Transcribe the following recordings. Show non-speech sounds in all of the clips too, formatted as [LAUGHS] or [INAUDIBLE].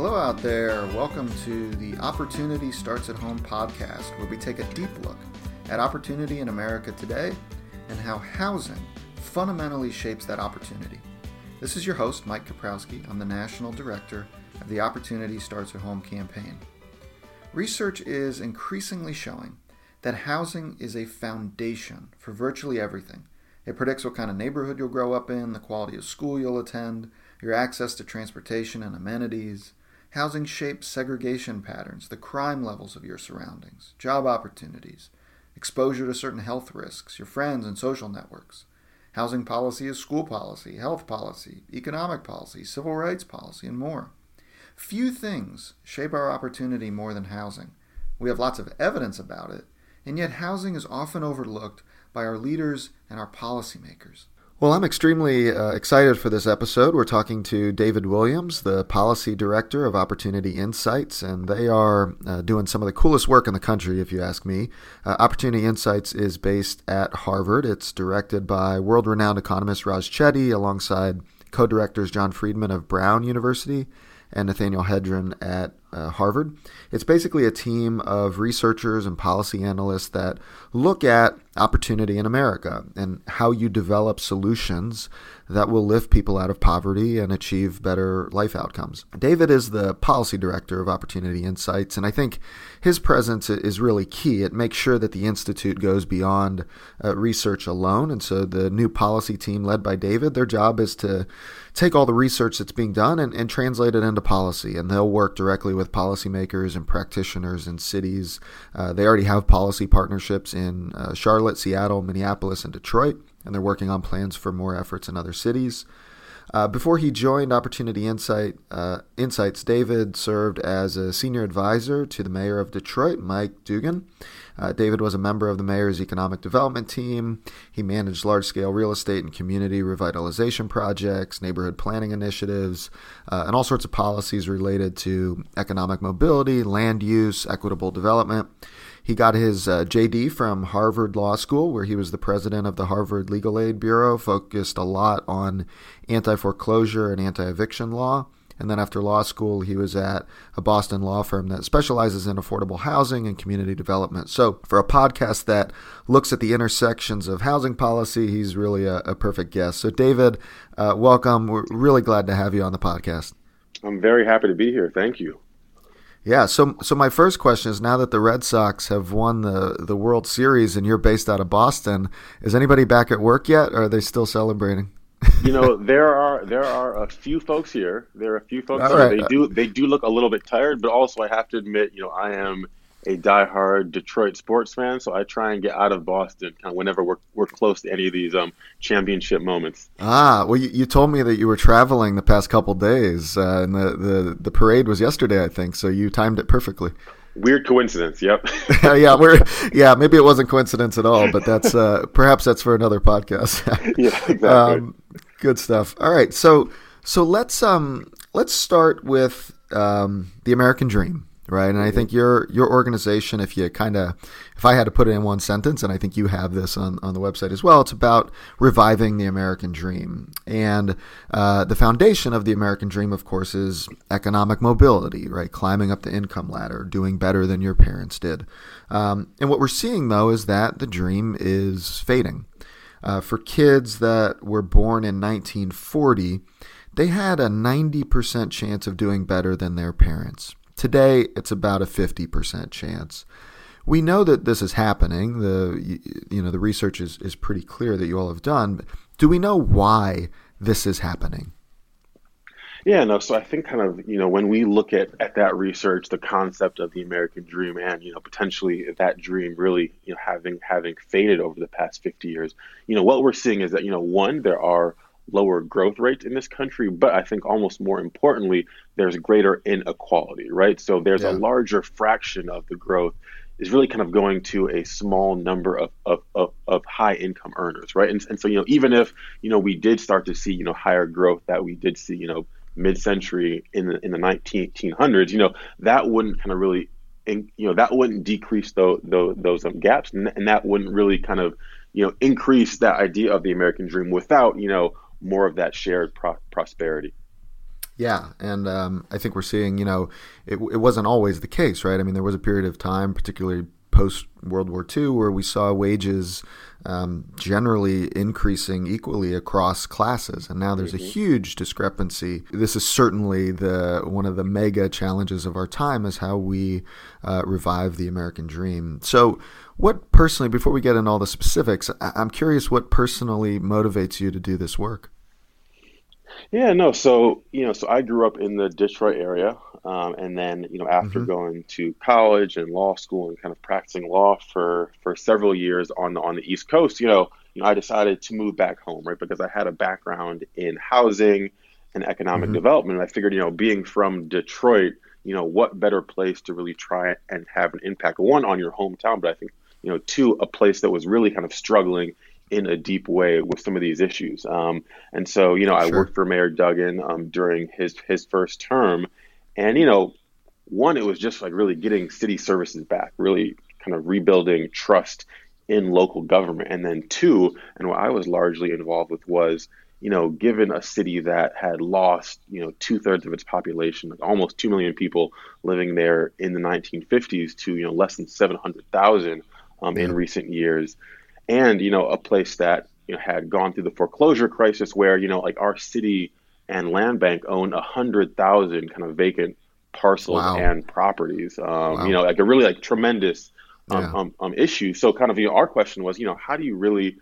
Hello, out there. Welcome to the Opportunity Starts at Home podcast, where we take a deep look at opportunity in America today and how housing fundamentally shapes that opportunity. This is your host, Mike Koprowski. I'm the National Director of the Opportunity Starts at Home campaign. Research is increasingly showing that housing is a foundation for virtually everything. It predicts what kind of neighborhood you'll grow up in, the quality of school you'll attend, your access to transportation and amenities. Housing shapes segregation patterns, the crime levels of your surroundings, job opportunities, exposure to certain health risks, your friends and social networks. Housing policy is school policy, health policy, economic policy, civil rights policy, and more. Few things shape our opportunity more than housing. We have lots of evidence about it, and yet housing is often overlooked by our leaders and our policymakers. Well, I'm extremely uh, excited for this episode. We're talking to David Williams, the Policy Director of Opportunity Insights, and they are uh, doing some of the coolest work in the country, if you ask me. Uh, Opportunity Insights is based at Harvard. It's directed by world renowned economist Raj Chetty alongside co directors John Friedman of Brown University and Nathaniel Hendren at uh, Harvard. It's basically a team of researchers and policy analysts that look at opportunity in America and how you develop solutions that will lift people out of poverty and achieve better life outcomes. David is the policy director of Opportunity Insights, and I think his presence is really key. It makes sure that the Institute goes beyond uh, research alone. And so the new policy team, led by David, their job is to take all the research that's being done and, and translate it into policy. And they'll work directly with policymakers and practitioners in cities. Uh, they already have policy partnerships in uh, Charlotte, Seattle, Minneapolis, and Detroit, and they're working on plans for more efforts in other cities. Uh, before he joined Opportunity Insight, uh, Insights, David served as a senior advisor to the mayor of Detroit, Mike Duggan. Uh, David was a member of the mayor's economic development team. He managed large scale real estate and community revitalization projects, neighborhood planning initiatives, uh, and all sorts of policies related to economic mobility, land use, equitable development. He got his uh, JD from Harvard Law School, where he was the president of the Harvard Legal Aid Bureau, focused a lot on anti foreclosure and anti eviction law. And then after law school, he was at a Boston law firm that specializes in affordable housing and community development. So, for a podcast that looks at the intersections of housing policy, he's really a, a perfect guest. So, David, uh, welcome. We're really glad to have you on the podcast. I'm very happy to be here. Thank you. Yeah, so so my first question is now that the Red Sox have won the, the World Series and you're based out of Boston, is anybody back at work yet or are they still celebrating? you know [LAUGHS] there are there are a few folks here. There are a few folks here. Right. They do they do look a little bit tired, but also I have to admit, you know, I am a diehard Detroit sports fan, so I try and get out of Boston kind of whenever we're we're close to any of these um championship moments. Ah, well, you, you told me that you were traveling the past couple days, uh, and the, the the parade was yesterday, I think. So you timed it perfectly. Weird coincidence. Yep. [LAUGHS] yeah, we're yeah. Maybe it wasn't coincidence at all, but that's uh, [LAUGHS] perhaps that's for another podcast. [LAUGHS] yeah, exactly. Um, good stuff. All right, so so let's um let's start with um, the American Dream right? And I think your your organization, if you kind of, if I had to put it in one sentence, and I think you have this on, on the website as well, it's about reviving the American dream. And uh, the foundation of the American dream, of course, is economic mobility, right? Climbing up the income ladder, doing better than your parents did. Um, and what we're seeing though is that the dream is fading. Uh, for kids that were born in 1940, they had a 90% chance of doing better than their parents. Today, it's about a 50% chance. We know that this is happening. The you know the research is, is pretty clear that you all have done. do we know why this is happening? Yeah, no. So I think kind of you know when we look at at that research, the concept of the American dream, and you know potentially that dream really you know having having faded over the past fifty years, you know what we're seeing is that you know one there are lower growth rates in this country, but I think almost more importantly, there's greater inequality, right? So there's yeah. a larger fraction of the growth is really kind of going to a small number of, of, of, of, high income earners, right? And, and so, you know, even if, you know, we did start to see, you know, higher growth that we did see, you know, mid-century in the, in the 1900s, you know, that wouldn't kind of really, you know, that wouldn't decrease those, those, those um, gaps and, and that wouldn't really kind of, you know, increase that idea of the American dream without, you know, more of that shared pro- prosperity. Yeah, and um, I think we're seeing, you know, it, it wasn't always the case, right? I mean, there was a period of time, particularly post World War II, where we saw wages um, generally increasing equally across classes, and now there's mm-hmm. a huge discrepancy. This is certainly the one of the mega challenges of our time is how we uh, revive the American dream. So, what personally, before we get into all the specifics, I'm curious what personally motivates you to do this work. Yeah, no. So you know, so I grew up in the Detroit area, um, and then you know, after mm-hmm. going to college and law school and kind of practicing law for for several years on the on the East Coast, you know, you know, I decided to move back home, right, because I had a background in housing and economic mm-hmm. development. And I figured, you know, being from Detroit, you know, what better place to really try and have an impact? One on your hometown, but I think you know, to a place that was really kind of struggling in a deep way with some of these issues. Um, and so, you know, I worked for Mayor Duggan um, during his his first term, and you know, one, it was just like really getting city services back, really kind of rebuilding trust in local government, and then two, and what I was largely involved with was. You know, given a city that had lost, you know, two thirds of its population, like almost two million people living there in the 1950s, to you know less than 700,000 um, in recent years, and you know a place that you know had gone through the foreclosure crisis where you know like our city and land bank own a hundred thousand kind of vacant parcels wow. and properties. Um, wow. You know, like a really like tremendous um, yeah. um, um, issue. So kind of you know our question was you know how do you really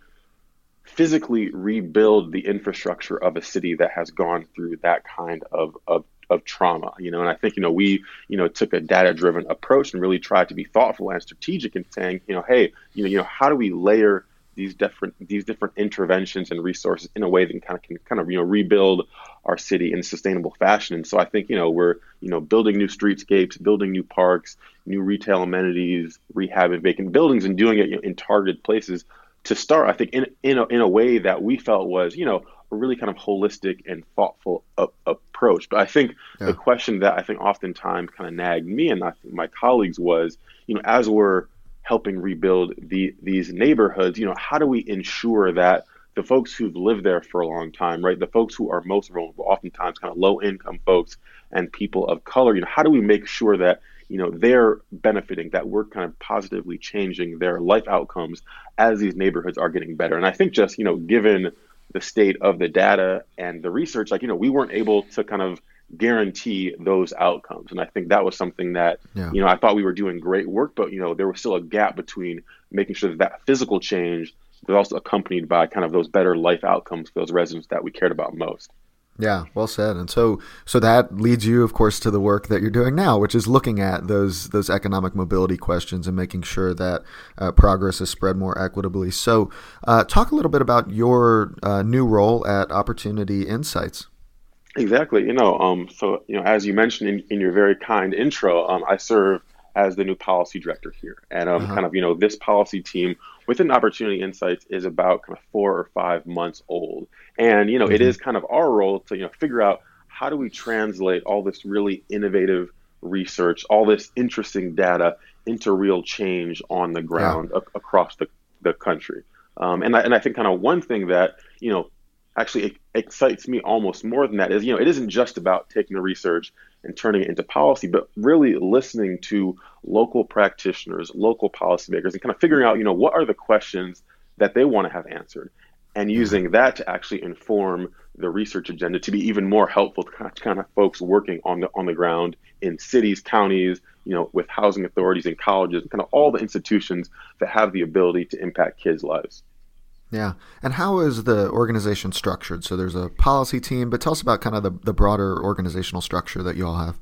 physically rebuild the infrastructure of a city that has gone through that kind of, of of trauma you know and i think you know we you know took a data driven approach and really tried to be thoughtful and strategic in saying you know hey you know you know how do we layer these different these different interventions and resources in a way that kind of can kind of you know rebuild our city in a sustainable fashion and so i think you know we're you know building new streetscapes building new parks new retail amenities rehabbing vacant buildings and doing it you know, in targeted places to start i think in in a, in a way that we felt was you know really kind of holistic and thoughtful a- approach. But I think yeah. the question that I think oftentimes kind of nagged me and I think my colleagues was, you know, as we're helping rebuild the these neighborhoods, you know, how do we ensure that the folks who've lived there for a long time, right, the folks who are most vulnerable, oftentimes kind of low income folks and people of color, you know, how do we make sure that you know they're benefiting that we're kind of positively changing their life outcomes as these neighborhoods are getting better and i think just you know given the state of the data and the research, like, you know, we weren't able to kind of guarantee those outcomes. And I think that was something that, yeah. you know, I thought we were doing great work, but, you know, there was still a gap between making sure that that physical change was also accompanied by kind of those better life outcomes for those residents that we cared about most. Yeah, well said. And so, so that leads you, of course, to the work that you're doing now, which is looking at those those economic mobility questions and making sure that uh, progress is spread more equitably. So, uh, talk a little bit about your uh, new role at Opportunity Insights. Exactly. You know, um, so you know, as you mentioned in, in your very kind intro, um, I serve as the new policy director here. And um, uh-huh. kind of, you know, this policy team within Opportunity Insights is about kind of four or five months old. And, you know, mm-hmm. it is kind of our role to, you know, figure out how do we translate all this really innovative research, all this interesting data into real change on the ground yeah. a- across the, the country. Um, and, I, and I think kind of one thing that, you know, actually excites me almost more than that is, you know, it isn't just about taking the research and turning it into policy, but really listening to local practitioners, local policymakers, and kind of figuring out, you know, what are the questions that they want to have answered, and using that to actually inform the research agenda to be even more helpful to kind of folks working on the on the ground in cities, counties, you know, with housing authorities and colleges, and kind of all the institutions that have the ability to impact kids' lives. Yeah. And how is the organization structured? So there's a policy team, but tell us about kind of the, the broader organizational structure that you all have.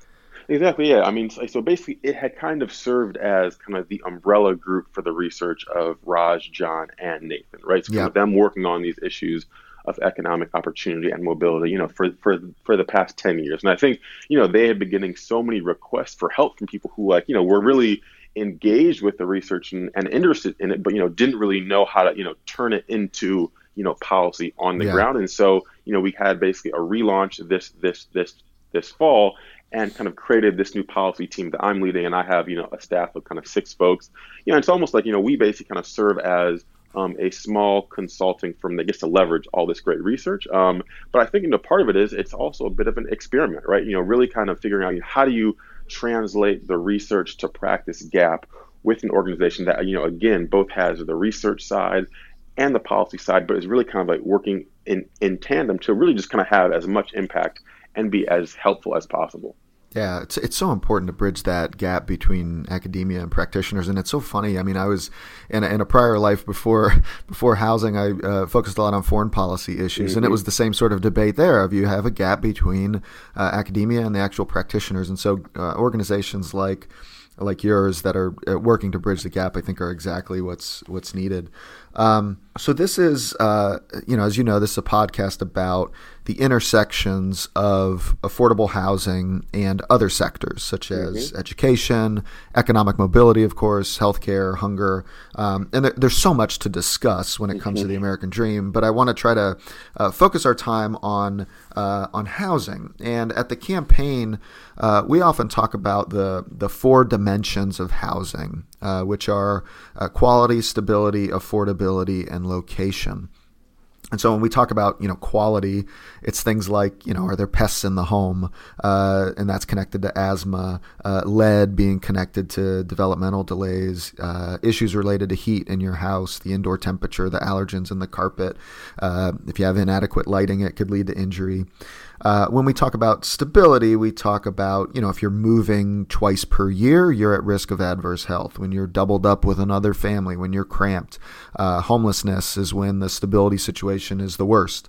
Exactly. Yeah. I mean, so basically, it had kind of served as kind of the umbrella group for the research of Raj, John, and Nathan, right? So yeah. them working on these issues of economic opportunity and mobility, you know, for, for for the past ten years. And I think, you know, they had been getting so many requests for help from people who, like, you know, were really engaged with the research and, and interested in it, but you know didn't really know how to you know turn it into you know policy on the yeah. ground. And so you know we had basically a relaunch this this this this fall and kind of created this new policy team that I'm leading, and I have you know a staff of kind of six folks. You know, it's almost like you know we basically kind of serve as um, a small consulting firm that gets to leverage all this great research. Um, but I think you know part of it is it's also a bit of an experiment, right? You know, really kind of figuring out you know, how do you translate the research to practice gap with an organization that you know again both has the research side and the policy side, but is really kind of like working in in tandem to really just kind of have as much impact and be as helpful as possible. Yeah, it's it's so important to bridge that gap between academia and practitioners, and it's so funny. I mean, I was in a, in a prior life before [LAUGHS] before housing, I uh, focused a lot on foreign policy issues, mm-hmm. and it mm-hmm. was the same sort of debate there. Of you have a gap between uh, academia and the actual practitioners, and so uh, organizations like like yours that are uh, working to bridge the gap, I think, are exactly what's what's needed. Um, so this is, uh, you know, as you know, this is a podcast about the intersections of affordable housing and other sectors such as mm-hmm. education, economic mobility, of course, healthcare, hunger, um, and there, there's so much to discuss when it comes mm-hmm. to the mm-hmm. American dream. But I want to try to uh, focus our time on uh, on housing. And at the campaign, uh, we often talk about the the four dimensions of housing, uh, which are uh, quality, stability, affordability, and location. And so when we talk about you know quality, it's things like you know are there pests in the home, uh, and that's connected to asthma, uh, lead being connected to developmental delays, uh, issues related to heat in your house, the indoor temperature, the allergens in the carpet. Uh, if you have inadequate lighting, it could lead to injury. Uh, when we talk about stability, we talk about, you know, if you're moving twice per year, you're at risk of adverse health. When you're doubled up with another family, when you're cramped, uh, homelessness is when the stability situation is the worst.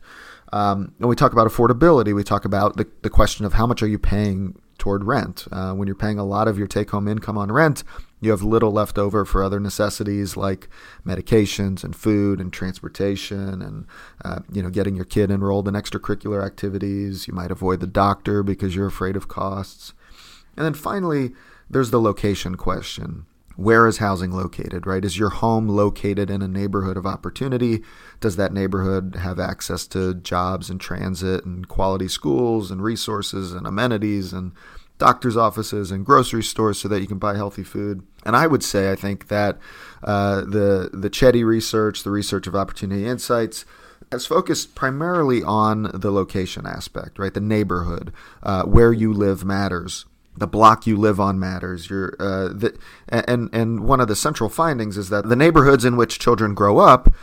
Um, when we talk about affordability, we talk about the, the question of how much are you paying toward rent. Uh, when you're paying a lot of your take home income on rent, you have little left over for other necessities like medications and food and transportation and uh, you know getting your kid enrolled in extracurricular activities. You might avoid the doctor because you're afraid of costs. And then finally, there's the location question. Where is housing located, right? Is your home located in a neighborhood of opportunity? Does that neighborhood have access to jobs and transit and quality schools and resources and amenities and doctor's offices and grocery stores so that you can buy healthy food. And I would say, I think that uh, the the Chetty research, the research of Opportunity Insights, has focused primarily on the location aspect, right? The neighborhood, uh, where you live matters. The block you live on matters. Your uh, the, and and one of the central findings is that the neighborhoods in which children grow up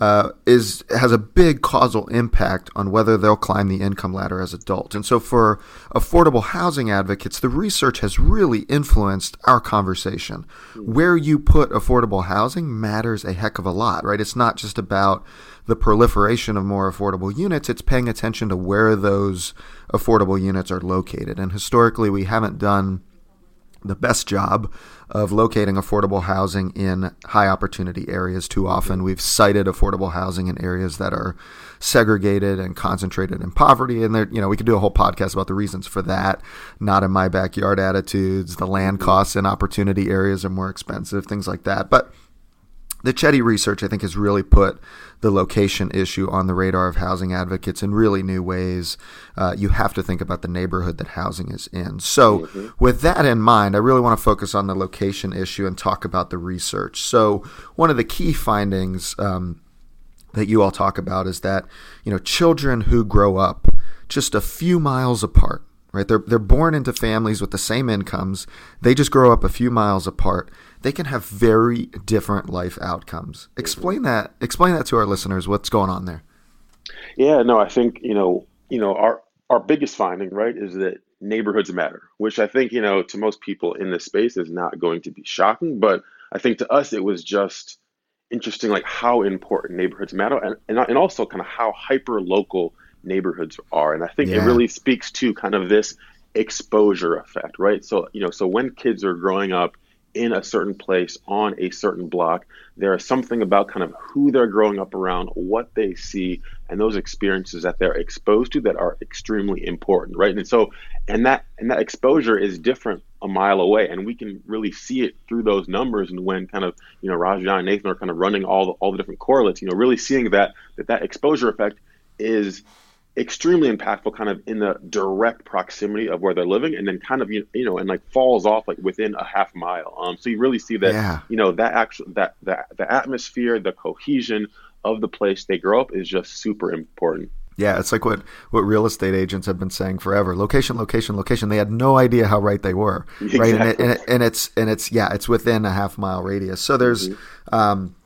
uh, is has a big causal impact on whether they'll climb the income ladder as adults. And so, for affordable housing advocates, the research has really influenced our conversation. Where you put affordable housing matters a heck of a lot, right? It's not just about the proliferation of more affordable units; it's paying attention to where those affordable units are located. And historically, we haven't done the best job of locating affordable housing in high opportunity areas too often. We've sited affordable housing in areas that are segregated and concentrated in poverty. And there, you know, we could do a whole podcast about the reasons for that. Not in my backyard attitudes, the land mm-hmm. costs in opportunity areas are more expensive, things like that. But the Chetty research, I think, has really put the location issue on the radar of housing advocates in really new ways. Uh, you have to think about the neighborhood that housing is in. So, mm-hmm. with that in mind, I really want to focus on the location issue and talk about the research. So, one of the key findings um, that you all talk about is that you know children who grow up just a few miles apart right they're they're born into families with the same incomes they just grow up a few miles apart they can have very different life outcomes. Explain that. Explain that to our listeners. What's going on there? Yeah, no, I think you know, you know, our our biggest finding, right, is that neighborhoods matter, which I think you know to most people in this space is not going to be shocking, but I think to us it was just interesting, like how important neighborhoods matter, and and, and also kind of how hyper local neighborhoods are, and I think yeah. it really speaks to kind of this exposure effect, right? So you know, so when kids are growing up in a certain place on a certain block. There is something about kind of who they're growing up around, what they see, and those experiences that they're exposed to that are extremely important, right? And so, and that and that exposure is different a mile away, and we can really see it through those numbers. And when kind of you know Raja and Nathan are kind of running all the all the different correlates, you know, really seeing that that that exposure effect is extremely impactful kind of in the direct proximity of where they're living and then kind of you know and like falls off like within a half mile um so you really see that yeah. you know that actual that that the atmosphere the cohesion of the place they grow up is just super important yeah, it's like what, what real estate agents have been saying forever: location, location, location. They had no idea how right they were, exactly. right? And, it, and, it, and, it's and it's yeah, it's within a half mile radius. So there's, mm-hmm. um,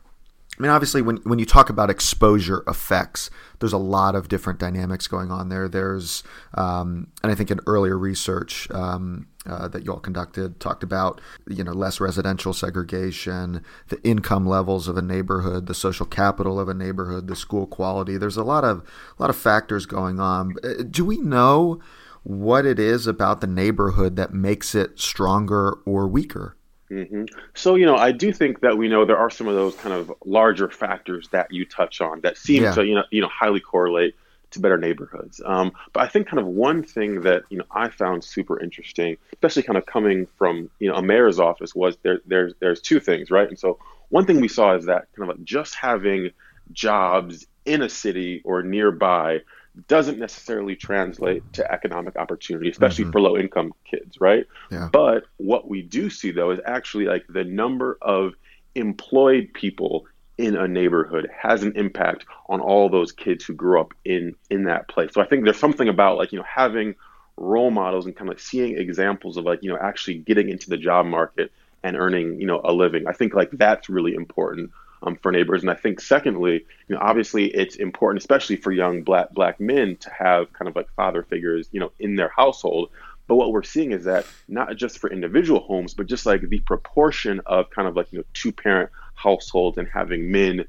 I mean, obviously, when when you talk about exposure effects, there's a lot of different dynamics going on there. There's, um, and I think in earlier research um, uh, that you all conducted talked about, you know, less residential segregation, the income levels of a neighborhood, the social capital of a neighborhood, the school quality. There's a lot of a lot of factors going on. Uh, do we know what it is about the neighborhood that makes it stronger or weaker? Mm-hmm. So, you know, I do think that we know there are some of those kind of larger factors that you touch on that seem yeah. to, you know, you know, highly correlate to better neighborhoods. Um, but I think kind of one thing that you know I found super interesting, especially kind of coming from you know a mayor's office, was there there's there's two things, right? And so one thing we saw is that kind of like just having jobs in a city or nearby doesn't necessarily translate to economic opportunity, especially mm-hmm. for low income kids, right? Yeah. But what we do see though is actually like the number of employed people in a neighborhood has an impact on all those kids who grew up in in that place. So I think there's something about like, you know, having role models and kind of like seeing examples of like, you know, actually getting into the job market and earning, you know, a living. I think like that's really important um, for neighbors. And I think secondly, you know, obviously it's important, especially for young black black men, to have kind of like father figures, you know, in their household. But what we're seeing is that not just for individual homes, but just like the proportion of kind of like you know two parent households and having men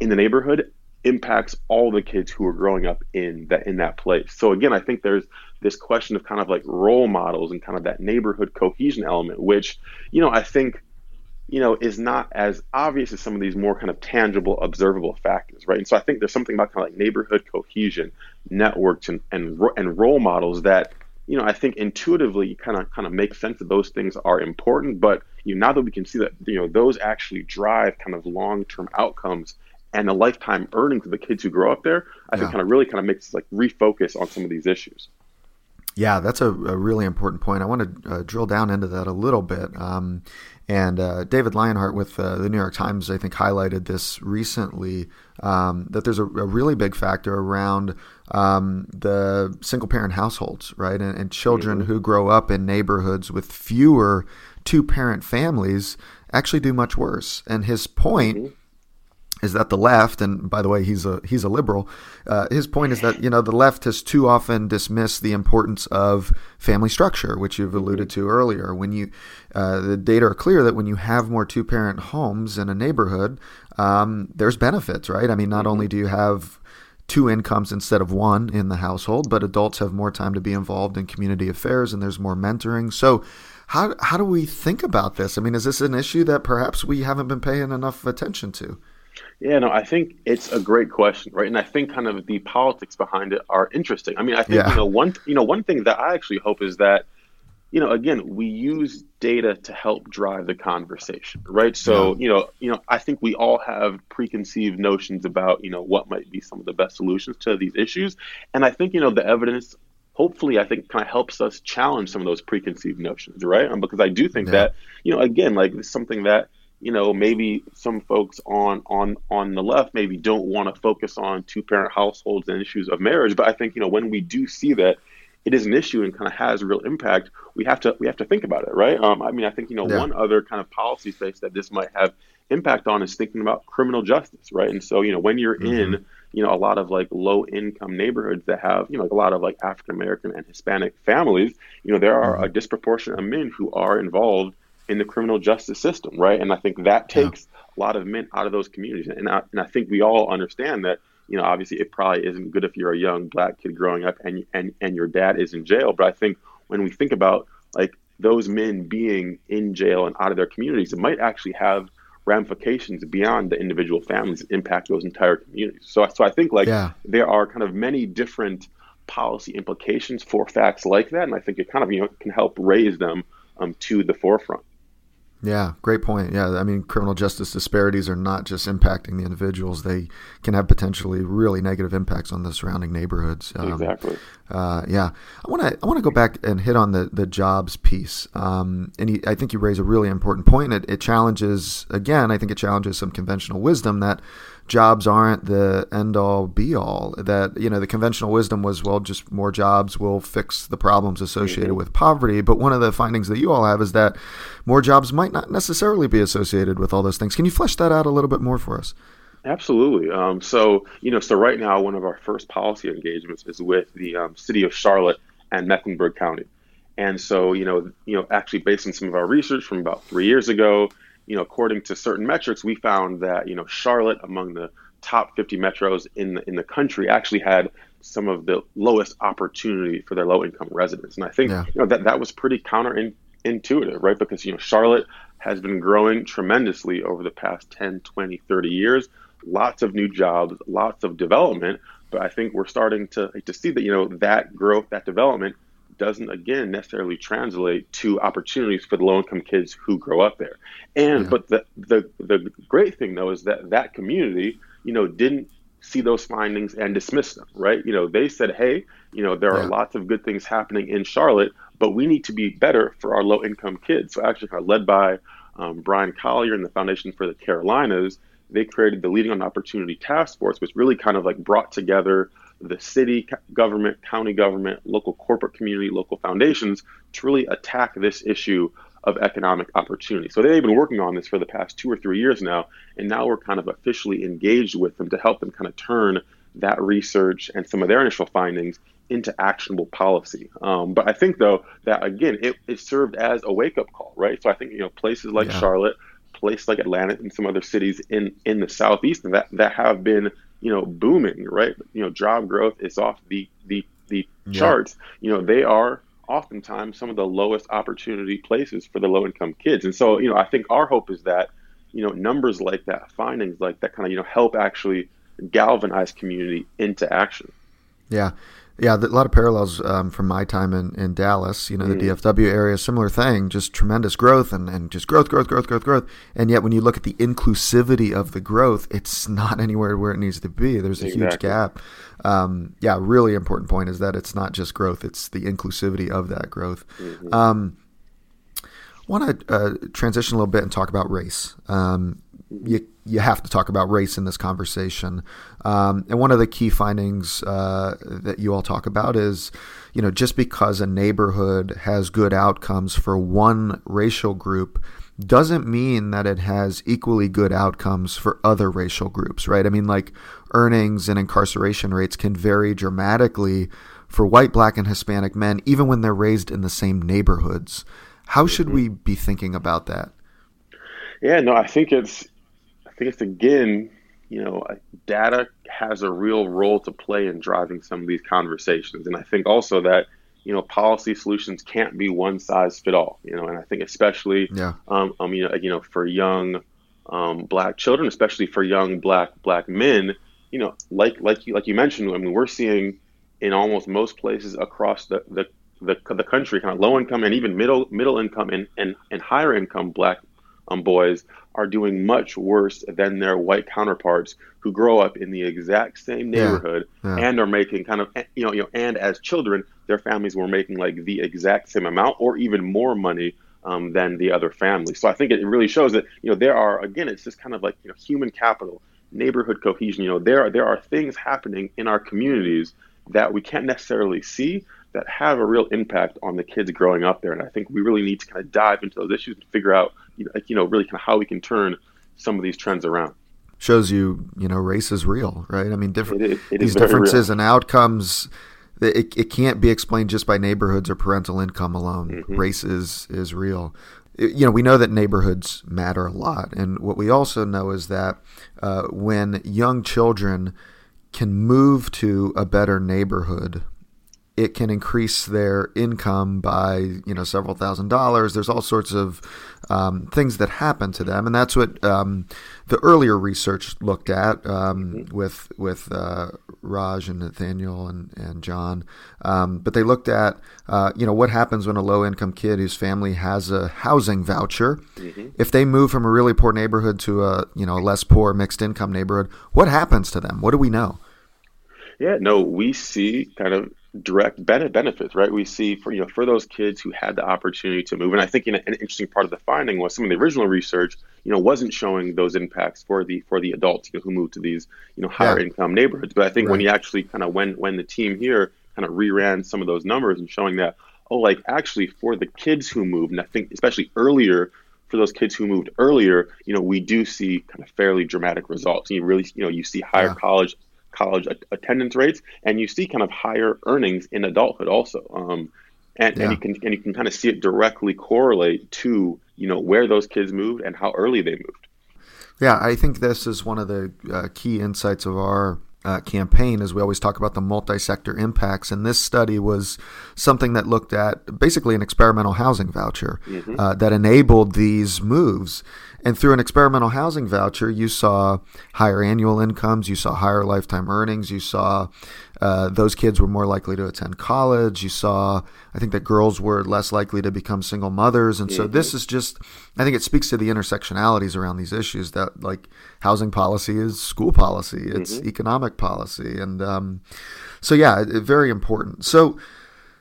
in the neighborhood impacts all the kids who are growing up in that in that place. So again, I think there's this question of kind of like role models and kind of that neighborhood cohesion element, which you know I think you know, is not as obvious as some of these more kind of tangible, observable factors, right? And so I think there's something about kind of like neighborhood cohesion, networks, and and and role models that you know I think intuitively kind of kind of make sense that those things are important. But you know, now that we can see that you know those actually drive kind of long term outcomes and the lifetime earnings of the kids who grow up there, I yeah. think kind of really kind of makes us like refocus on some of these issues. Yeah, that's a, a really important point. I want to uh, drill down into that a little bit. Um, and uh, David Leonhardt with uh, the New York Times, I think, highlighted this recently um, that there's a, a, really big factor around um, the single parent households, right? And, and children mm-hmm. who grow up in neighborhoods with fewer two parent families actually do much worse. And his point. Mm-hmm is that the left, and by the way, he's a he's a liberal. Uh, his point is that you know the left has too often dismissed the importance of family structure, which you've alluded to earlier. When you uh, the data are clear that when you have more two parent homes in a neighborhood, um, there's benefits, right? I mean, not only do you have two incomes instead of one in the household, but adults have more time to be involved in community affairs, and there's more mentoring. So. How, how do we think about this? I mean, is this an issue that perhaps we haven't been paying enough attention to? Yeah, no, I think it's a great question, right? And I think kind of the politics behind it are interesting. I mean, I think yeah. you know one you know one thing that I actually hope is that you know again we use data to help drive the conversation, right? So yeah. you know you know I think we all have preconceived notions about you know what might be some of the best solutions to these issues, and I think you know the evidence hopefully I think kind of helps us challenge some of those preconceived notions, right? Um, because I do think yeah. that you know again like it's something that you know maybe some folks on on on the left maybe don't want to focus on two parent households and issues of marriage but i think you know when we do see that it is an issue and kind of has real impact we have to we have to think about it right um, i mean i think you know yeah. one other kind of policy space that this might have impact on is thinking about criminal justice right and so you know when you're mm-hmm. in you know a lot of like low income neighborhoods that have you know like a lot of like african american and hispanic families you know there are mm-hmm. a disproportionate of men who are involved in the criminal justice system, right? And I think that takes yeah. a lot of men out of those communities. And I, and I think we all understand that, you know, obviously it probably isn't good if you're a young black kid growing up and, and, and your dad is in jail. But I think when we think about like those men being in jail and out of their communities, it might actually have ramifications beyond the individual families impact those entire communities. So, so I think like yeah. there are kind of many different policy implications for facts like that. And I think it kind of, you know, can help raise them um, to the forefront. Yeah, great point. Yeah, I mean, criminal justice disparities are not just impacting the individuals; they can have potentially really negative impacts on the surrounding neighborhoods. Um, exactly. Uh, yeah, I want to I want to go back and hit on the the jobs piece. Um, and he, I think you raise a really important point. It, it challenges again. I think it challenges some conventional wisdom that jobs aren't the end all be all. That you know the conventional wisdom was well, just more jobs will fix the problems associated mm-hmm. with poverty. But one of the findings that you all have is that more jobs might not necessarily be associated with all those things. Can you flesh that out a little bit more for us? Absolutely. Um, so you know, so right now one of our first policy engagements is with the um, city of Charlotte and Mecklenburg County. And so, you know, you know, actually based on some of our research from about three years ago, you know, according to certain metrics, we found that you know Charlotte, among the top 50 metros in the in the country, actually had some of the lowest opportunity for their low income residents. And I think yeah. you know that that was pretty counterintuitive, right? Because you know Charlotte has been growing tremendously over the past 10, 20, 30 years. Lots of new jobs, lots of development, but I think we're starting to to see that you know that growth, that development doesn't again necessarily translate to opportunities for the low income kids who grow up there. And yeah. but the, the the great thing though is that that community, you know, didn't see those findings and dismiss them, right? You know, they said, "Hey, you know, there yeah. are lots of good things happening in Charlotte, but we need to be better for our low income kids." So actually kind of led by um, Brian Collier and the Foundation for the Carolinas, they created the Leading on Opportunity Task Force, which really kind of like brought together the city government, county government, local corporate community, local foundations to really attack this issue of economic opportunity. So they've been working on this for the past two or three years now, and now we're kind of officially engaged with them to help them kind of turn that research and some of their initial findings into actionable policy. Um, but I think though that again it, it served as a wake up call, right? So I think you know places like yeah. Charlotte, places like Atlanta, and some other cities in in the southeast that that have been you know, booming, right? You know, job growth is off the the the yeah. charts. You know, they are oftentimes some of the lowest opportunity places for the low income kids. And so, you know, I think our hope is that, you know, numbers like that, findings like that kind of, you know, help actually galvanize community into action. Yeah. Yeah, a lot of parallels um, from my time in, in Dallas. You know, mm. the DFW area, similar thing, just tremendous growth and, and just growth, growth, growth, growth, growth. And yet, when you look at the inclusivity of the growth, it's [LAUGHS] not anywhere where it needs to be. There's a exactly. huge gap. Um, yeah, really important point is that it's not just growth; it's the inclusivity of that growth. Mm-hmm. Um, want to uh, transition a little bit and talk about race. Um, you you have to talk about race in this conversation. Um, and one of the key findings uh, that you all talk about is, you know, just because a neighborhood has good outcomes for one racial group doesn't mean that it has equally good outcomes for other racial groups, right? I mean, like earnings and incarceration rates can vary dramatically for white, black, and Hispanic men, even when they're raised in the same neighborhoods. How should mm-hmm. we be thinking about that? Yeah, no, I think it's think it's again, you know, data has a real role to play in driving some of these conversations, and I think also that you know policy solutions can't be one size fit all. You know, and I think especially, yeah. um, um you know, you know, for young um, black children, especially for young black black men, you know, like like you like you mentioned, I mean, we're seeing in almost most places across the the the, the country, kind of low income and even middle middle income and, and, and higher income black um, boys are doing much worse than their white counterparts who grow up in the exact same neighborhood yeah, yeah. and are making kind of you know you know and as children their families were making like the exact same amount or even more money um, than the other families. So I think it really shows that you know there are again it's just kind of like you know human capital, neighborhood cohesion. You know there are there are things happening in our communities that we can't necessarily see that have a real impact on the kids growing up there. And I think we really need to kind of dive into those issues and figure out, you know, you know really kind of how we can turn some of these trends around. Shows you, you know, race is real, right? I mean, different it, it these differences and outcomes. It, it can't be explained just by neighborhoods or parental income alone. Mm-hmm. Race is is real. you know, we know that neighborhoods matter a lot, and what we also know is that uh, when young children can move to a better neighborhood it can increase their income by you know several thousand dollars. There's all sorts of um, things that happen to them, and that's what um, the earlier research looked at um, mm-hmm. with with uh, Raj and Nathaniel and, and John. Um, but they looked at, uh, you know, what happens when a low income kid whose family has a housing voucher, mm-hmm. if they move from a really poor neighborhood to a, you know, a less poor mixed income neighborhood, what happens to them? What do we know? Yeah, no, we see kind of direct benefits, right? We see for you know for those kids who had the opportunity to move, and I think you know, an interesting part of the finding was some of the original research, you know, wasn't showing those impacts for the for the adults you know, who moved to these you know higher yeah. income neighborhoods. But I think right. when you actually kind of when when the team here kind of reran some of those numbers and showing that oh, like actually for the kids who moved, and I think especially earlier for those kids who moved earlier, you know, we do see kind of fairly dramatic results. You really, you know, you see higher yeah. college college attendance rates, and you see kind of higher earnings in adulthood also. Um, and, yeah. and you can and you can kind of see it directly correlate to you know where those kids moved and how early they moved. Yeah, I think this is one of the uh, key insights of our uh, campaign as we always talk about the multi-sector impacts and this study was something that looked at basically an experimental housing voucher mm-hmm. uh, that enabled these moves and through an experimental housing voucher, you saw higher annual incomes, you saw higher lifetime earnings, you saw uh, those kids were more likely to attend college. You saw, I think that girls were less likely to become single mothers. And so mm-hmm. this is just, I think it speaks to the intersectionalities around these issues that like housing policy is school policy, it's mm-hmm. economic policy. And um, so, yeah, it, it, very important. So,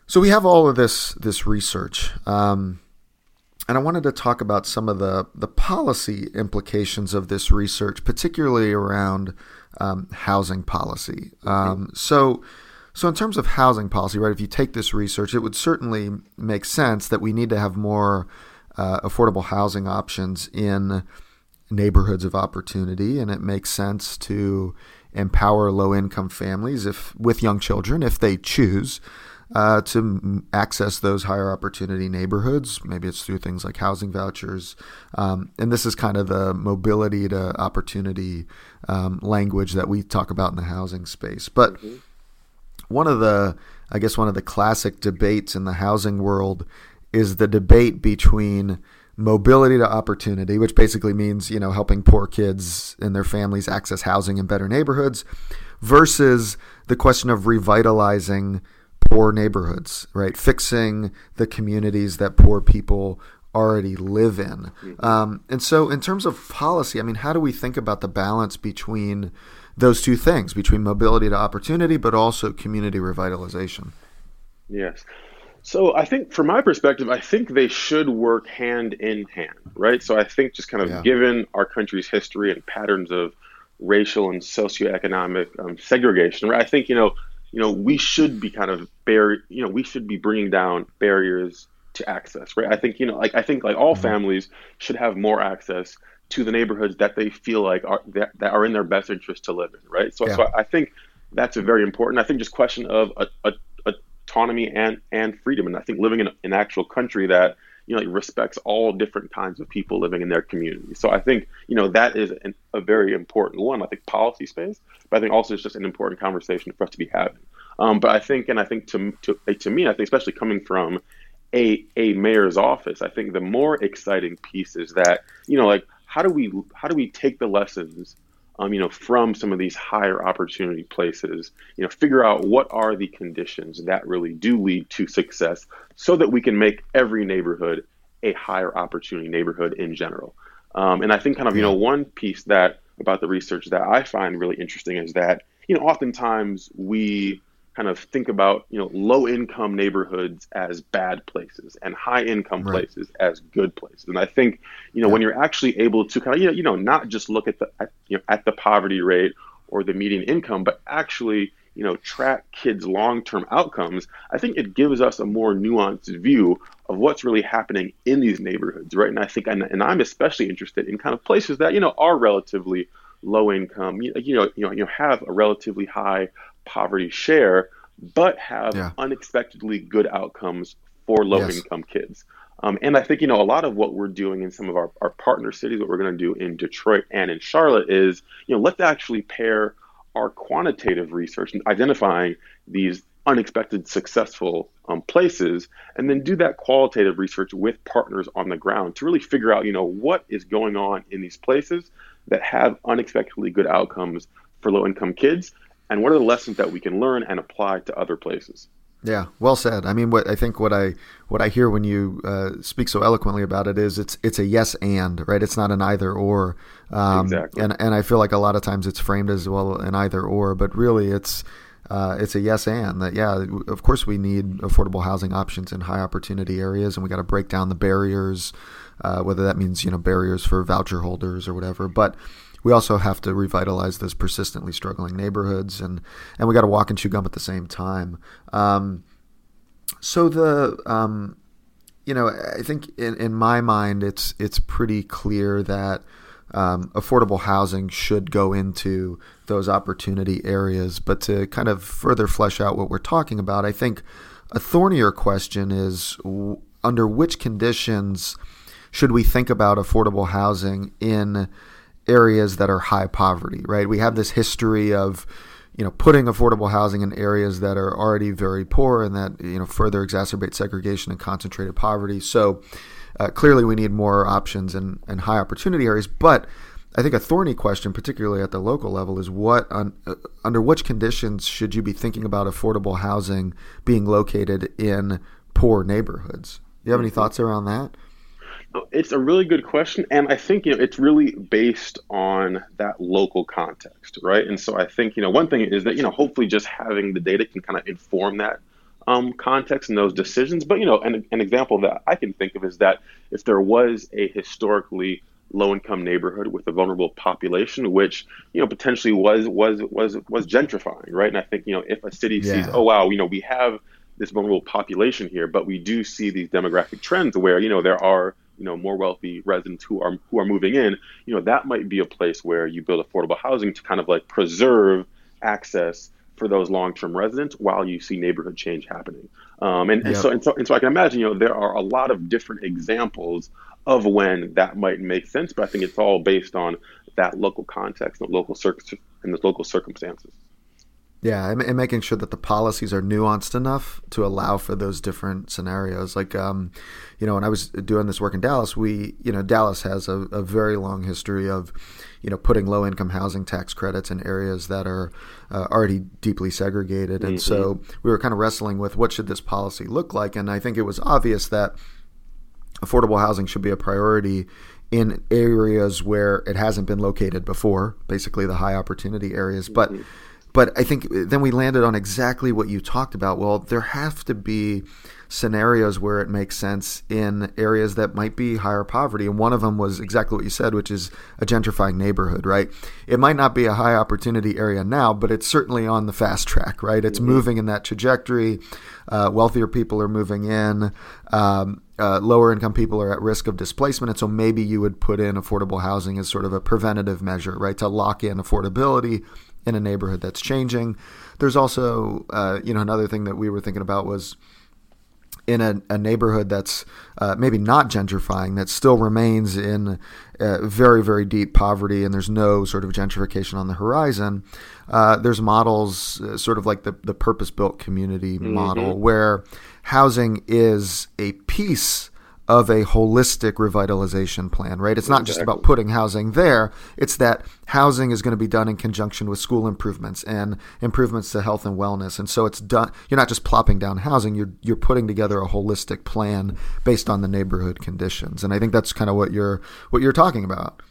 so we have all of this, this research. Um, and I wanted to talk about some of the, the policy implications of this research, particularly around um, housing policy. Um, so, so in terms of housing policy, right? If you take this research, it would certainly make sense that we need to have more uh, affordable housing options in neighborhoods of opportunity, and it makes sense to empower low-income families if with young children if they choose uh, to access those higher opportunity neighborhoods. Maybe it's through things like housing vouchers. Um, and this is kind of the mobility to opportunity um, language that we talk about in the housing space. But mm-hmm. one of the, I guess, one of the classic debates in the housing world is the debate between mobility to opportunity, which basically means, you know, helping poor kids and their families access housing in better neighborhoods, versus the question of revitalizing poor neighborhoods, right? Fixing the communities that poor people already live in. Um, and so, in terms of policy, I mean, how do we think about the balance between those two things, between mobility to opportunity, but also community revitalization? Yes. So I think, from my perspective, I think they should work hand in hand, right? So I think just kind of yeah. given our country's history and patterns of racial and socioeconomic um, segregation, right? I think you know you know, we should be kind of bar- you know, we should be bringing down barriers to access, right? I think, you know, like I think like all mm-hmm. families should have more access to the neighborhoods that they feel like are that, that are in their best interest to live in, right? So, yeah. so I think that's a very important. I think just question of a, a, autonomy and and freedom, and I think living in an actual country that you know, like respects all different kinds of people living in their community. So I think, you know, that is an, a very important one. I think policy space, but I think also it's just an important conversation for us to be having. Um, but I think, and I think to, to, to me, I think especially coming from a, a mayor's office, I think the more exciting piece is that, you know, like how do we, how do we take the lessons um, you know, from some of these higher opportunity places, you know, figure out what are the conditions that really do lead to success so that we can make every neighborhood a higher opportunity neighborhood in general. Um, and I think kind of, you know, one piece that about the research that I find really interesting is that, you know, oftentimes we kind of think about you know low income neighborhoods as bad places and high income right. places as good places and i think you know yeah. when you're actually able to kind of you know, you know not just look at the at, you know at the poverty rate or the median income but actually you know track kids long term outcomes i think it gives us a more nuanced view of what's really happening in these neighborhoods right and i think and, and i'm especially interested in kind of places that you know are relatively low income you, you know you know you have a relatively high poverty share, but have yeah. unexpectedly good outcomes for low yes. income kids. Um, and I think, you know, a lot of what we're doing in some of our, our partner cities, what we're going to do in Detroit and in Charlotte is, you know, let's actually pair our quantitative research and identifying these unexpected successful um, places and then do that qualitative research with partners on the ground to really figure out, you know, what is going on in these places that have unexpectedly good outcomes for low income kids and what are the lessons that we can learn and apply to other places. Yeah, well said. I mean, what I think what I what I hear when you uh, speak so eloquently about it is it's it's a yes and right. It's not an either or. Um, exactly. And and I feel like a lot of times it's framed as well an either or, but really it's uh, it's a yes and that yeah of course we need affordable housing options in high opportunity areas and we got to break down the barriers uh, whether that means you know barriers for voucher holders or whatever but we also have to revitalize those persistently struggling neighborhoods and and we got to walk and chew gum at the same time um, so the um, you know I think in, in my mind it's it's pretty clear that um, affordable housing should go into those opportunity areas. But to kind of further flesh out what we're talking about, I think a thornier question is w- under which conditions should we think about affordable housing in areas that are high poverty, right? We have this history of you know putting affordable housing in areas that are already very poor and that you know further exacerbate segregation and concentrated poverty. So uh, clearly, we need more options and, and high opportunity areas. But I think a thorny question, particularly at the local level, is what uh, under which conditions should you be thinking about affordable housing being located in poor neighborhoods? Do you have any mm-hmm. thoughts around that? It's a really good question, and I think you know it's really based on that local context, right? And so I think you know one thing is that you know hopefully just having the data can kind of inform that um, context and those decisions. But you know, an, an example that I can think of is that if there was a historically low-income neighborhood with a vulnerable population, which you know potentially was was was was gentrifying, right? And I think you know if a city yeah. sees, oh wow, you know we have this vulnerable population here, but we do see these demographic trends where you know there are you know more wealthy residents who are who are moving in. You know that might be a place where you build affordable housing to kind of like preserve access for those long-term residents while you see neighborhood change happening. Um, and, yep. and, so, and, so, and so I can imagine, you know, there are a lot of different examples of when that might make sense, but I think it's all based on that local context the local cir- and the local circumstances. Yeah, and, making sure that the policies are nuanced enough to allow for those different scenarios. Like, um, you know, when I was doing this work in Dallas, we, you know, Dallas has a, a very long history of, you know, putting low income housing tax credits in areas that are uh, already deeply segregated. And mm-hmm. so we were kind of wrestling with what should this policy look like. And I think it was obvious that affordable housing should be a priority in areas where it hasn't been located before, basically the high opportunity areas. But mm-hmm but I think then we landed on exactly what you talked about. Well, there have to be scenarios where it makes sense in areas that might be higher poverty. And one of them was exactly what you said, which is a gentrifying neighborhood, right? It might not be a high opportunity area now, but it's certainly on the fast track, right? It's mm-hmm. moving in that trajectory. Uh, wealthier people are moving in. Um, uh, lower income people are at risk of displacement. And so maybe you would put in affordable housing as sort of a preventative measure, right? To lock in affordability in a neighborhood that's changing. There's also, uh, you know, another thing that we were thinking about was in a, a neighborhood that's uh, maybe not gentrifying, that still remains in uh, very, very deep poverty, and there's no sort of gentrification on the horizon. Uh, there's models, uh, sort of like the, the purpose built community mm-hmm. model, where housing is a piece of a holistic revitalization plan, right? It's not exactly. just about putting housing there. It's that housing is going to be done in conjunction with school improvements and improvements to health and wellness. And so it's done you're not just plopping down housing, you're you're putting together a holistic plan based on the neighborhood conditions. And I think that's kind of what you're what you're talking about.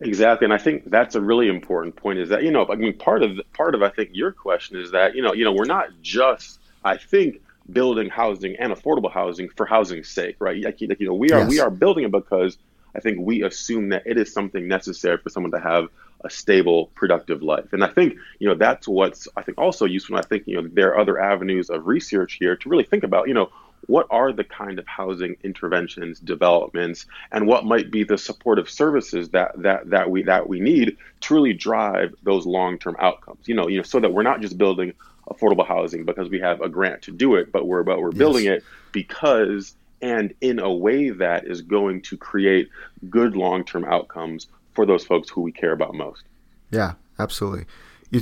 Exactly, and I think that's a really important point. Is that you know, I mean, part of part of I think your question is that you know, you know, we're not just I think building housing and affordable housing for housing's sake, right? Like, you know, we are yes. we are building it because I think we assume that it is something necessary for someone to have a stable, productive life. And I think, you know, that's what's I think also useful. I think, you know, there are other avenues of research here to really think about, you know, what are the kind of housing interventions, developments, and what might be the supportive services that that that we that we need to really drive those long-term outcomes. You know, you know, so that we're not just building affordable housing because we have a grant to do it, but we're but we're yes. building it because and in a way that is going to create good long-term outcomes for those folks who we care about most. Yeah, absolutely.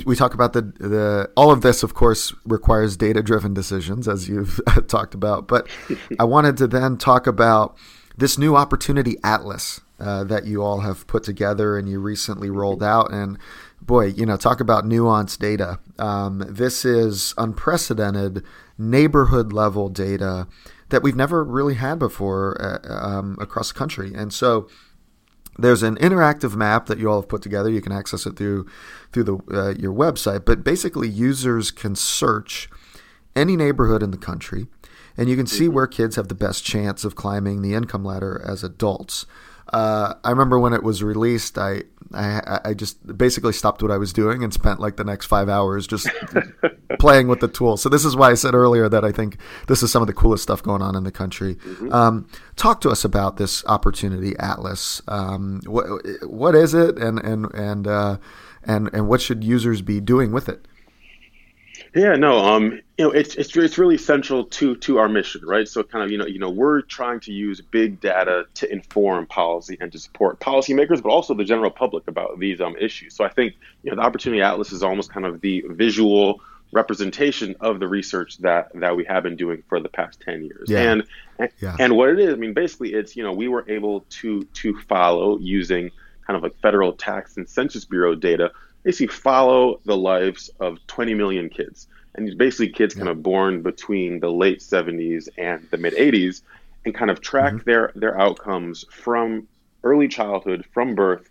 We talk about the the all of this, of course, requires data-driven decisions, as you've [LAUGHS] talked about. But [LAUGHS] I wanted to then talk about this new opportunity atlas uh, that you all have put together and you recently rolled out. And boy, you know, talk about nuanced data. Um, this is unprecedented neighborhood level data that we've never really had before uh, um, across the country. And so there's an interactive map that you all have put together. You can access it through through the uh, your website. But basically, users can search any neighborhood in the country, and you can see mm-hmm. where kids have the best chance of climbing the income ladder as adults. Uh, I remember when it was released, I, I, I just basically stopped what I was doing and spent like the next five hours just [LAUGHS] playing with the tool. So this is why I said earlier that I think this is some of the coolest stuff going on in the country. Mm-hmm. Um, talk to us about this opportunity atlas. Um, what what is it, and and and uh, and and what should users be doing with it? Yeah, no, um, you know, it's it's it's really central to to our mission, right? So kind of, you know, you know, we're trying to use big data to inform policy and to support policymakers, but also the general public about these um issues. So I think, you know, the Opportunity Atlas is almost kind of the visual representation of the research that that we have been doing for the past 10 years yeah. and yeah. and what it is i mean basically it's you know we were able to to follow using kind of like federal tax and census bureau data basically follow the lives of 20 million kids. And basically kids yeah. kind of born between the late 70s and the mid 80s and kind of track mm-hmm. their, their outcomes from early childhood, from birth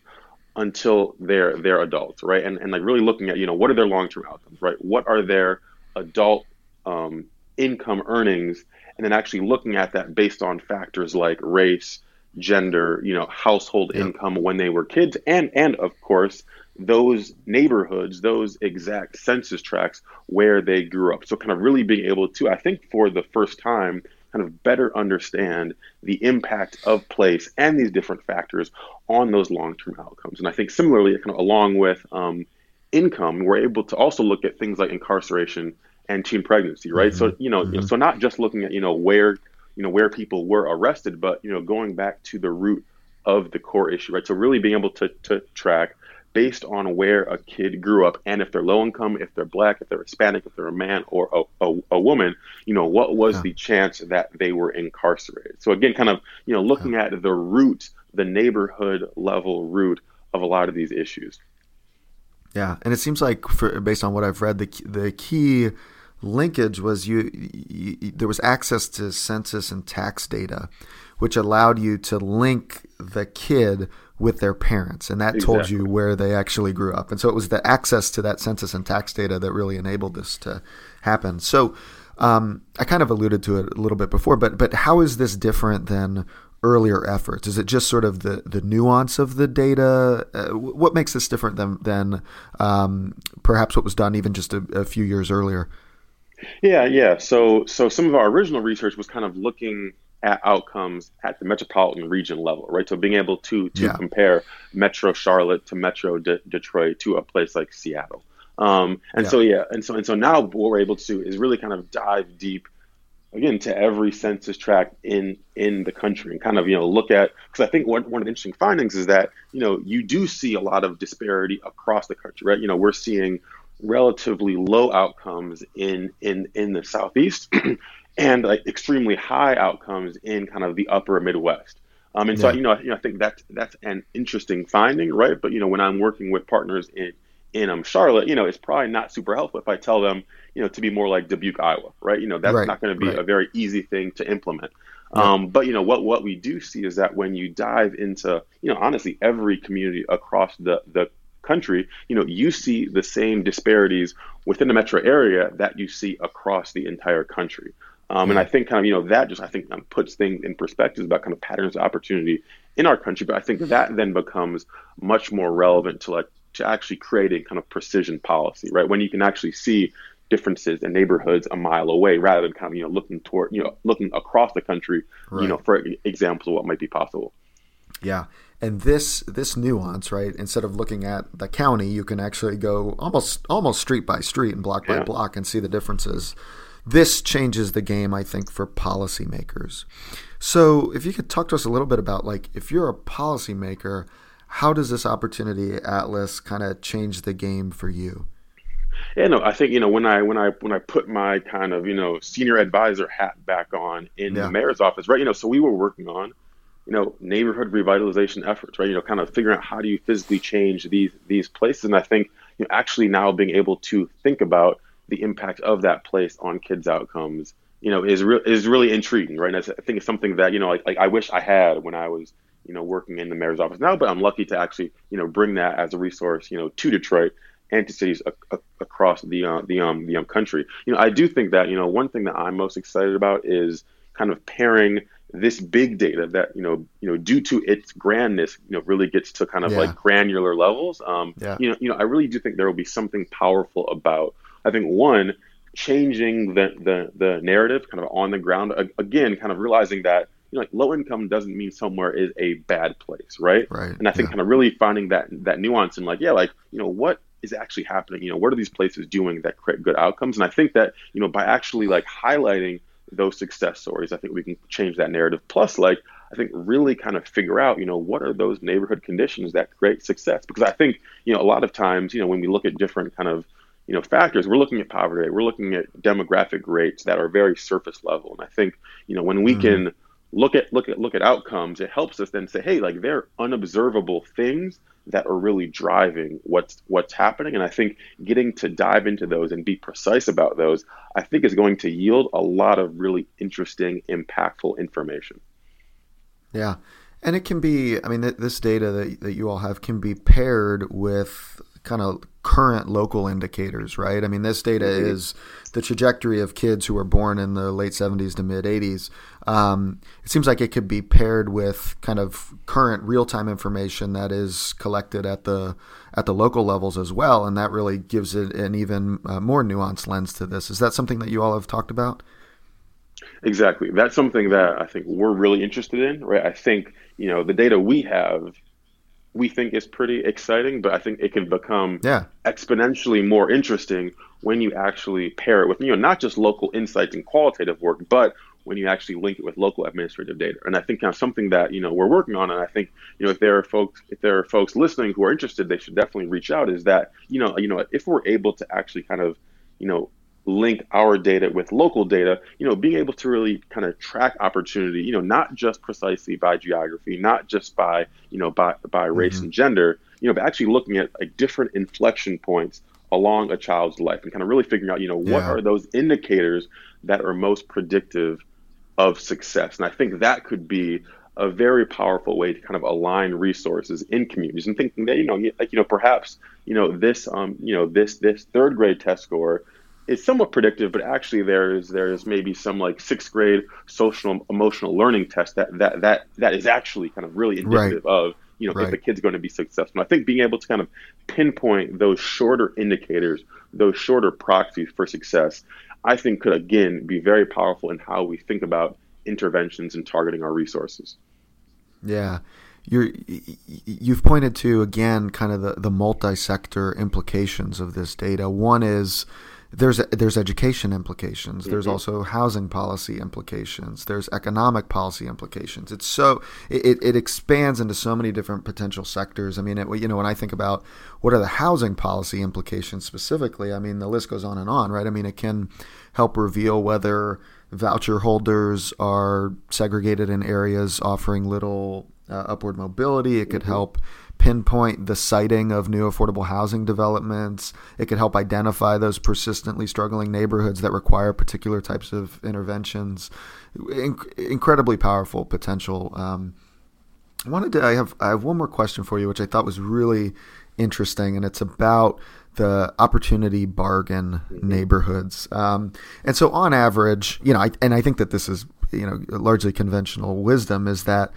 until they're they're adults, right? And and like really looking at, you know, what are their long-term outcomes, right? What are their adult um, income earnings and then actually looking at that based on factors like race, gender, you know, household yeah. income when they were kids, and and of course those neighborhoods, those exact census tracts where they grew up. So kind of really being able to, I think, for the first time, kind of better understand the impact of place and these different factors on those long-term outcomes. And I think similarly, kind of along with um, income, we're able to also look at things like incarceration and teen pregnancy, right? Mm-hmm. So you know, mm-hmm. you know, so not just looking at you know where you know where people were arrested, but you know going back to the root of the core issue, right? So really being able to to track based on where a kid grew up and if they're low income, if they're black, if they're Hispanic, if they're a man or a, a, a woman, you know, what was yeah. the chance that they were incarcerated? So again, kind of, you know, looking yeah. at the root, the neighborhood level root of a lot of these issues. Yeah, and it seems like, for, based on what I've read, the the key linkage was you, you, there was access to census and tax data, which allowed you to link the kid with their parents, and that exactly. told you where they actually grew up. And so it was the access to that census and tax data that really enabled this to happen. So um, I kind of alluded to it a little bit before, but but how is this different than earlier efforts? Is it just sort of the, the nuance of the data? Uh, what makes this different than than um, perhaps what was done even just a, a few years earlier? Yeah, yeah. So so some of our original research was kind of looking at outcomes at the metropolitan region level, right? So being able to to yeah. compare Metro Charlotte to Metro De- Detroit to a place like Seattle. Um, and yeah. so yeah, and so and so now what we're able to do is really kind of dive deep again to every census tract in in the country and kind of you know look at because I think one, one of the interesting findings is that you know you do see a lot of disparity across the country, right? You know we're seeing relatively low outcomes in in in the southeast [CLEARS THROAT] and like extremely high outcomes in kind of the upper Midwest. Um, and yeah. so you know, you know, I think that's that's an interesting finding, right? But you know, when I'm working with partners in in um, Charlotte, you know, it's probably not super helpful if I tell them, you know, to be more like Dubuque, Iowa, right? You know, that's right. not going to be right. a very easy thing to implement. Yeah. Um, but you know what what we do see is that when you dive into you know honestly every community across the the country, you know you see the same disparities within the metro area that you see across the entire country. Um, and I think kind of, you know, that just, I think um, puts things in perspective about kind of patterns of opportunity in our country. But I think that then becomes much more relevant to like, to actually creating kind of precision policy, right? When you can actually see differences in neighborhoods a mile away rather than kind of, you know, looking toward, you know, looking across the country, right. you know, for examples of what might be possible. Yeah. And this this nuance, right? Instead of looking at the county, you can actually go almost almost street by street and block yeah. by block and see the differences this changes the game, I think, for policymakers. So, if you could talk to us a little bit about, like, if you're a policymaker, how does this opportunity atlas kind of change the game for you? Yeah, no, I think you know when I when I when I put my kind of you know senior advisor hat back on in yeah. the mayor's office, right? You know, so we were working on you know neighborhood revitalization efforts, right? You know, kind of figuring out how do you physically change these these places, and I think you know, actually now being able to think about the impact of that place on kids' outcomes, you know, is real is really intriguing, right? And I think it's something that you know, like, like I wish I had when I was you know working in the mayor's office now, but I'm lucky to actually you know bring that as a resource, you know, to Detroit and to cities a, a, across the uh, the um the um country. You know, I do think that you know one thing that I'm most excited about is kind of pairing this big data that you know you know due to its grandness you know really gets to kind of yeah. like granular levels um yeah. you know you know i really do think there will be something powerful about i think one changing the the the narrative kind of on the ground again kind of realizing that you know like low income doesn't mean somewhere is a bad place right right and i think yeah. kind of really finding that that nuance and like yeah like you know what is actually happening you know what are these places doing that create good outcomes and i think that you know by actually like highlighting those success stories, I think we can change that narrative. Plus, like, I think really kind of figure out, you know, what are those neighborhood conditions that create success? Because I think, you know, a lot of times, you know, when we look at different kind of, you know, factors, we're looking at poverty rate, we're looking at demographic rates that are very surface level. And I think, you know, when we mm-hmm. can look at look at look at outcomes, it helps us then say, hey, like they're unobservable things that are really driving what's what's happening. And I think getting to dive into those and be precise about those, I think is going to yield a lot of really interesting, impactful information. Yeah. And it can be, I mean, this data that, that you all have can be paired with kind of current local indicators, right? I mean, this data mm-hmm. is the trajectory of kids who were born in the late 70s to mid 80s. Um, it seems like it could be paired with kind of current real time information that is collected at the at the local levels as well, and that really gives it an even uh, more nuanced lens to this. Is that something that you all have talked about? Exactly. That's something that I think we're really interested in, right? I think you know the data we have we think is pretty exciting, but I think it can become yeah. exponentially more interesting when you actually pair it with, you know, not just local insights and qualitative work, but when you actually link it with local administrative data. And I think kind of something that, you know, we're working on, and I think, you know, if there are folks, if there are folks listening who are interested, they should definitely reach out, is that, you know, you know, if we're able to actually kind of, you know, link our data with local data, you know, being able to really kind of track opportunity, you know, not just precisely by geography, not just by, you know, by, by race mm-hmm. and gender, you know, but actually looking at like different inflection points along a child's life and kind of really figuring out, you know, what yeah. are those indicators that are most predictive of success. And I think that could be a very powerful way to kind of align resources in communities and thinking that, you know, like, you know, perhaps, you know, this, um, you know, this, this third grade test score it's somewhat predictive, but actually there's there's maybe some like sixth grade social emotional learning test that that that that is actually kind of really indicative right. of you know right. if the kid's going to be successful. I think being able to kind of pinpoint those shorter indicators, those shorter proxies for success, I think could again be very powerful in how we think about interventions and targeting our resources. Yeah. You're, you've pointed to again kind of the, the multi-sector implications of this data. One is there's there's education implications. There's mm-hmm. also housing policy implications. There's economic policy implications. It's so it, it expands into so many different potential sectors. I mean, it, you know, when I think about what are the housing policy implications specifically, I mean, the list goes on and on, right? I mean, it can help reveal whether voucher holders are segregated in areas offering little uh, upward mobility. It could mm-hmm. help pinpoint the siting of new affordable housing developments. It could help identify those persistently struggling neighborhoods that require particular types of interventions. incredibly powerful potential. Um, I wanted to. I have. I have one more question for you, which I thought was really interesting, and it's about the opportunity bargain mm-hmm. neighborhoods. Um, and so, on average, you know, I, and I think that this is you know largely conventional wisdom is that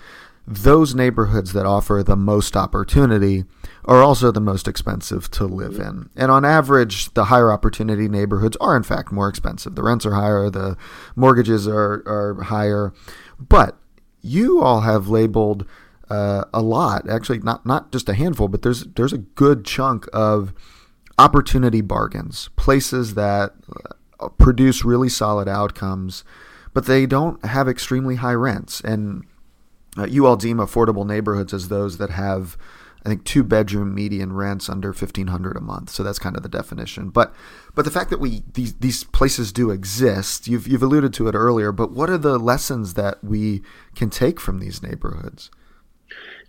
those neighborhoods that offer the most opportunity are also the most expensive to live in. And on average, the higher opportunity neighborhoods are in fact more expensive. The rents are higher, the mortgages are, are higher. But you all have labeled uh, a lot, actually not not just a handful, but there's there's a good chunk of opportunity bargains, places that uh, produce really solid outcomes, but they don't have extremely high rents. And uh, you all deem affordable neighborhoods as those that have, I think, two bedroom median rents under fifteen hundred a month. So that's kind of the definition. But but the fact that we these these places do exist, you've you've alluded to it earlier. But what are the lessons that we can take from these neighborhoods?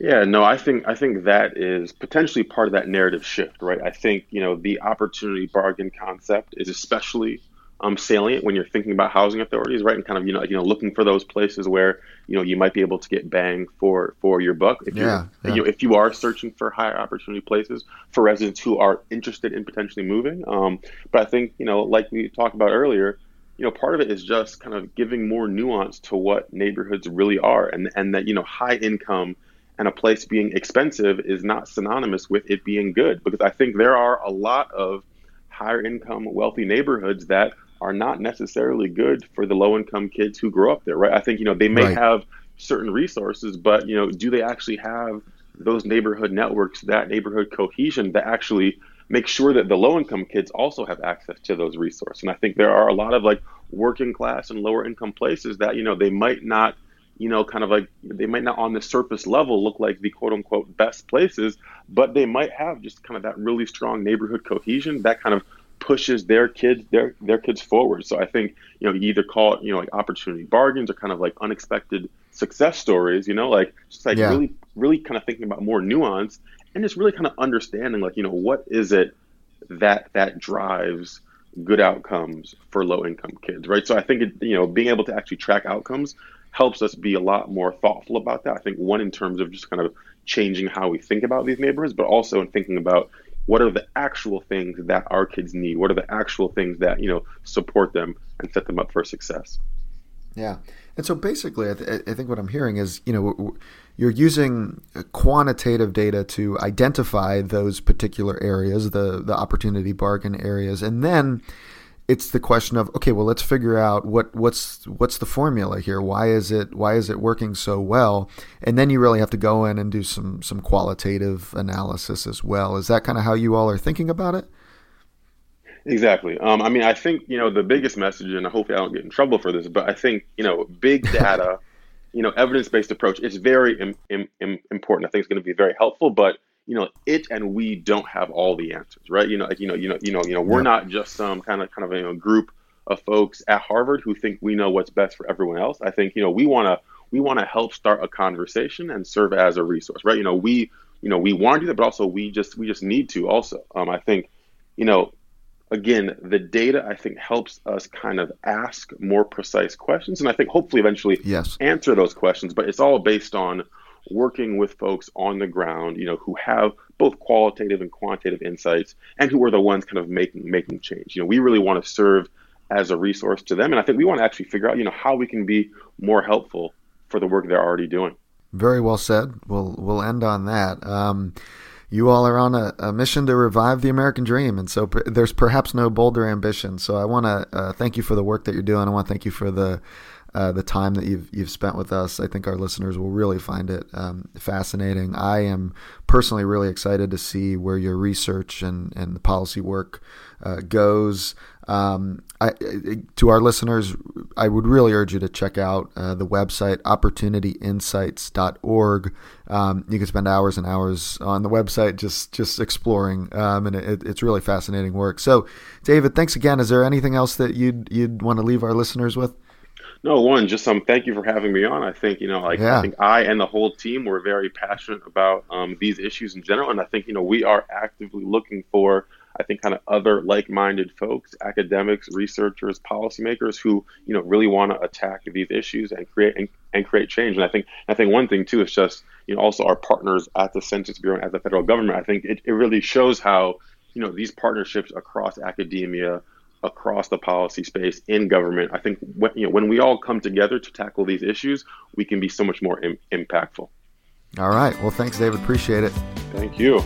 Yeah, no, I think I think that is potentially part of that narrative shift, right? I think you know the opportunity bargain concept is especially um, salient when you're thinking about housing authorities, right? And kind of you know you know looking for those places where you know you might be able to get bang for for your buck if yeah, you yeah. you know if you are searching for higher opportunity places for residents who are interested in potentially moving. Um, but I think you know like we talked about earlier, you know part of it is just kind of giving more nuance to what neighborhoods really are, and and that you know high income and a place being expensive is not synonymous with it being good because I think there are a lot of higher income wealthy neighborhoods that are not necessarily good for the low income kids who grow up there right I think you know they may right. have certain resources but you know do they actually have those neighborhood networks that neighborhood cohesion that actually make sure that the low income kids also have access to those resources and I think there are a lot of like working class and lower income places that you know they might not you know, kind of like they might not on the surface level look like the quote unquote best places, but they might have just kind of that really strong neighborhood cohesion that kind of pushes their kids their their kids forward. So I think you know you either call it you know like opportunity bargains or kind of like unexpected success stories. You know, like just like yeah. really really kind of thinking about more nuance and just really kind of understanding like you know what is it that that drives good outcomes for low income kids, right? So I think it, you know being able to actually track outcomes helps us be a lot more thoughtful about that. I think one in terms of just kind of changing how we think about these neighborhoods, but also in thinking about what are the actual things that our kids need? What are the actual things that you know support them and set them up for success? Yeah, and so basically, I, th- I think what I'm hearing is you know you're using uh, quantitative data to identify those particular areas, the the opportunity bargain areas, and then it's the question of okay well let's figure out what what's what's the formula here? Why is it why is it working so well? And then you really have to go in and do some some qualitative analysis as well. Is that kind of how you all are thinking about it? Exactly. Um, i mean i think you know the biggest message and hopefully i don't get in trouble for this but i think you know big [LAUGHS] data you know evidence-based approach is very Im- Im- important. I think it's going to be very helpful but you know, it and we don't have all the answers, right? You know, like you know, you know, you know, you know, we're not just some kind of kind of you know, group of folks at Harvard who think we know what's best for everyone else. I think you know we want to we want to help start a conversation and serve as a resource, right? You know, we you know we want to do that, but also we just we just need to also. Um, I think, you know, again, the data I think helps us kind of ask more precise questions, and I think hopefully eventually yes. answer those questions. But it's all based on working with folks on the ground, you know, who have both qualitative and quantitative insights and who are the ones kind of making making change. You know, we really want to serve as a resource to them. And I think we want to actually figure out, you know, how we can be more helpful for the work they're already doing. Very well said. We'll we'll end on that. Um, you all are on a, a, mission to revive the American dream, and so there's perhaps no bolder ambition. So I want to uh, thank you for the work that you're doing. I want to thank you for the uh, the time that you've you've spent with us. I think our listeners will really find it um, fascinating. I am personally really excited to see where your research and, and the policy work uh, goes. Um, I, to our listeners, I would really urge you to check out uh, the website opportunityinsights.org. Um, you can spend hours and hours on the website just just exploring, um, and it, it's really fascinating work. So, David, thanks again. Is there anything else that you'd you'd want to leave our listeners with? No, one, just um, thank you for having me on. I think you know, like yeah. I think I and the whole team were very passionate about um, these issues in general, and I think you know we are actively looking for, I think, kind of other like-minded folks, academics, researchers, policymakers who you know really want to attack these issues and create and, and create change. And I think I think one thing too is just you know also our partners at the Census Bureau and at the federal government. I think it, it really shows how you know these partnerships across academia across the policy space in government. I think when, you know, when we all come together to tackle these issues, we can be so much more Im- impactful. All right. Well, thanks, David. Appreciate it. Thank you.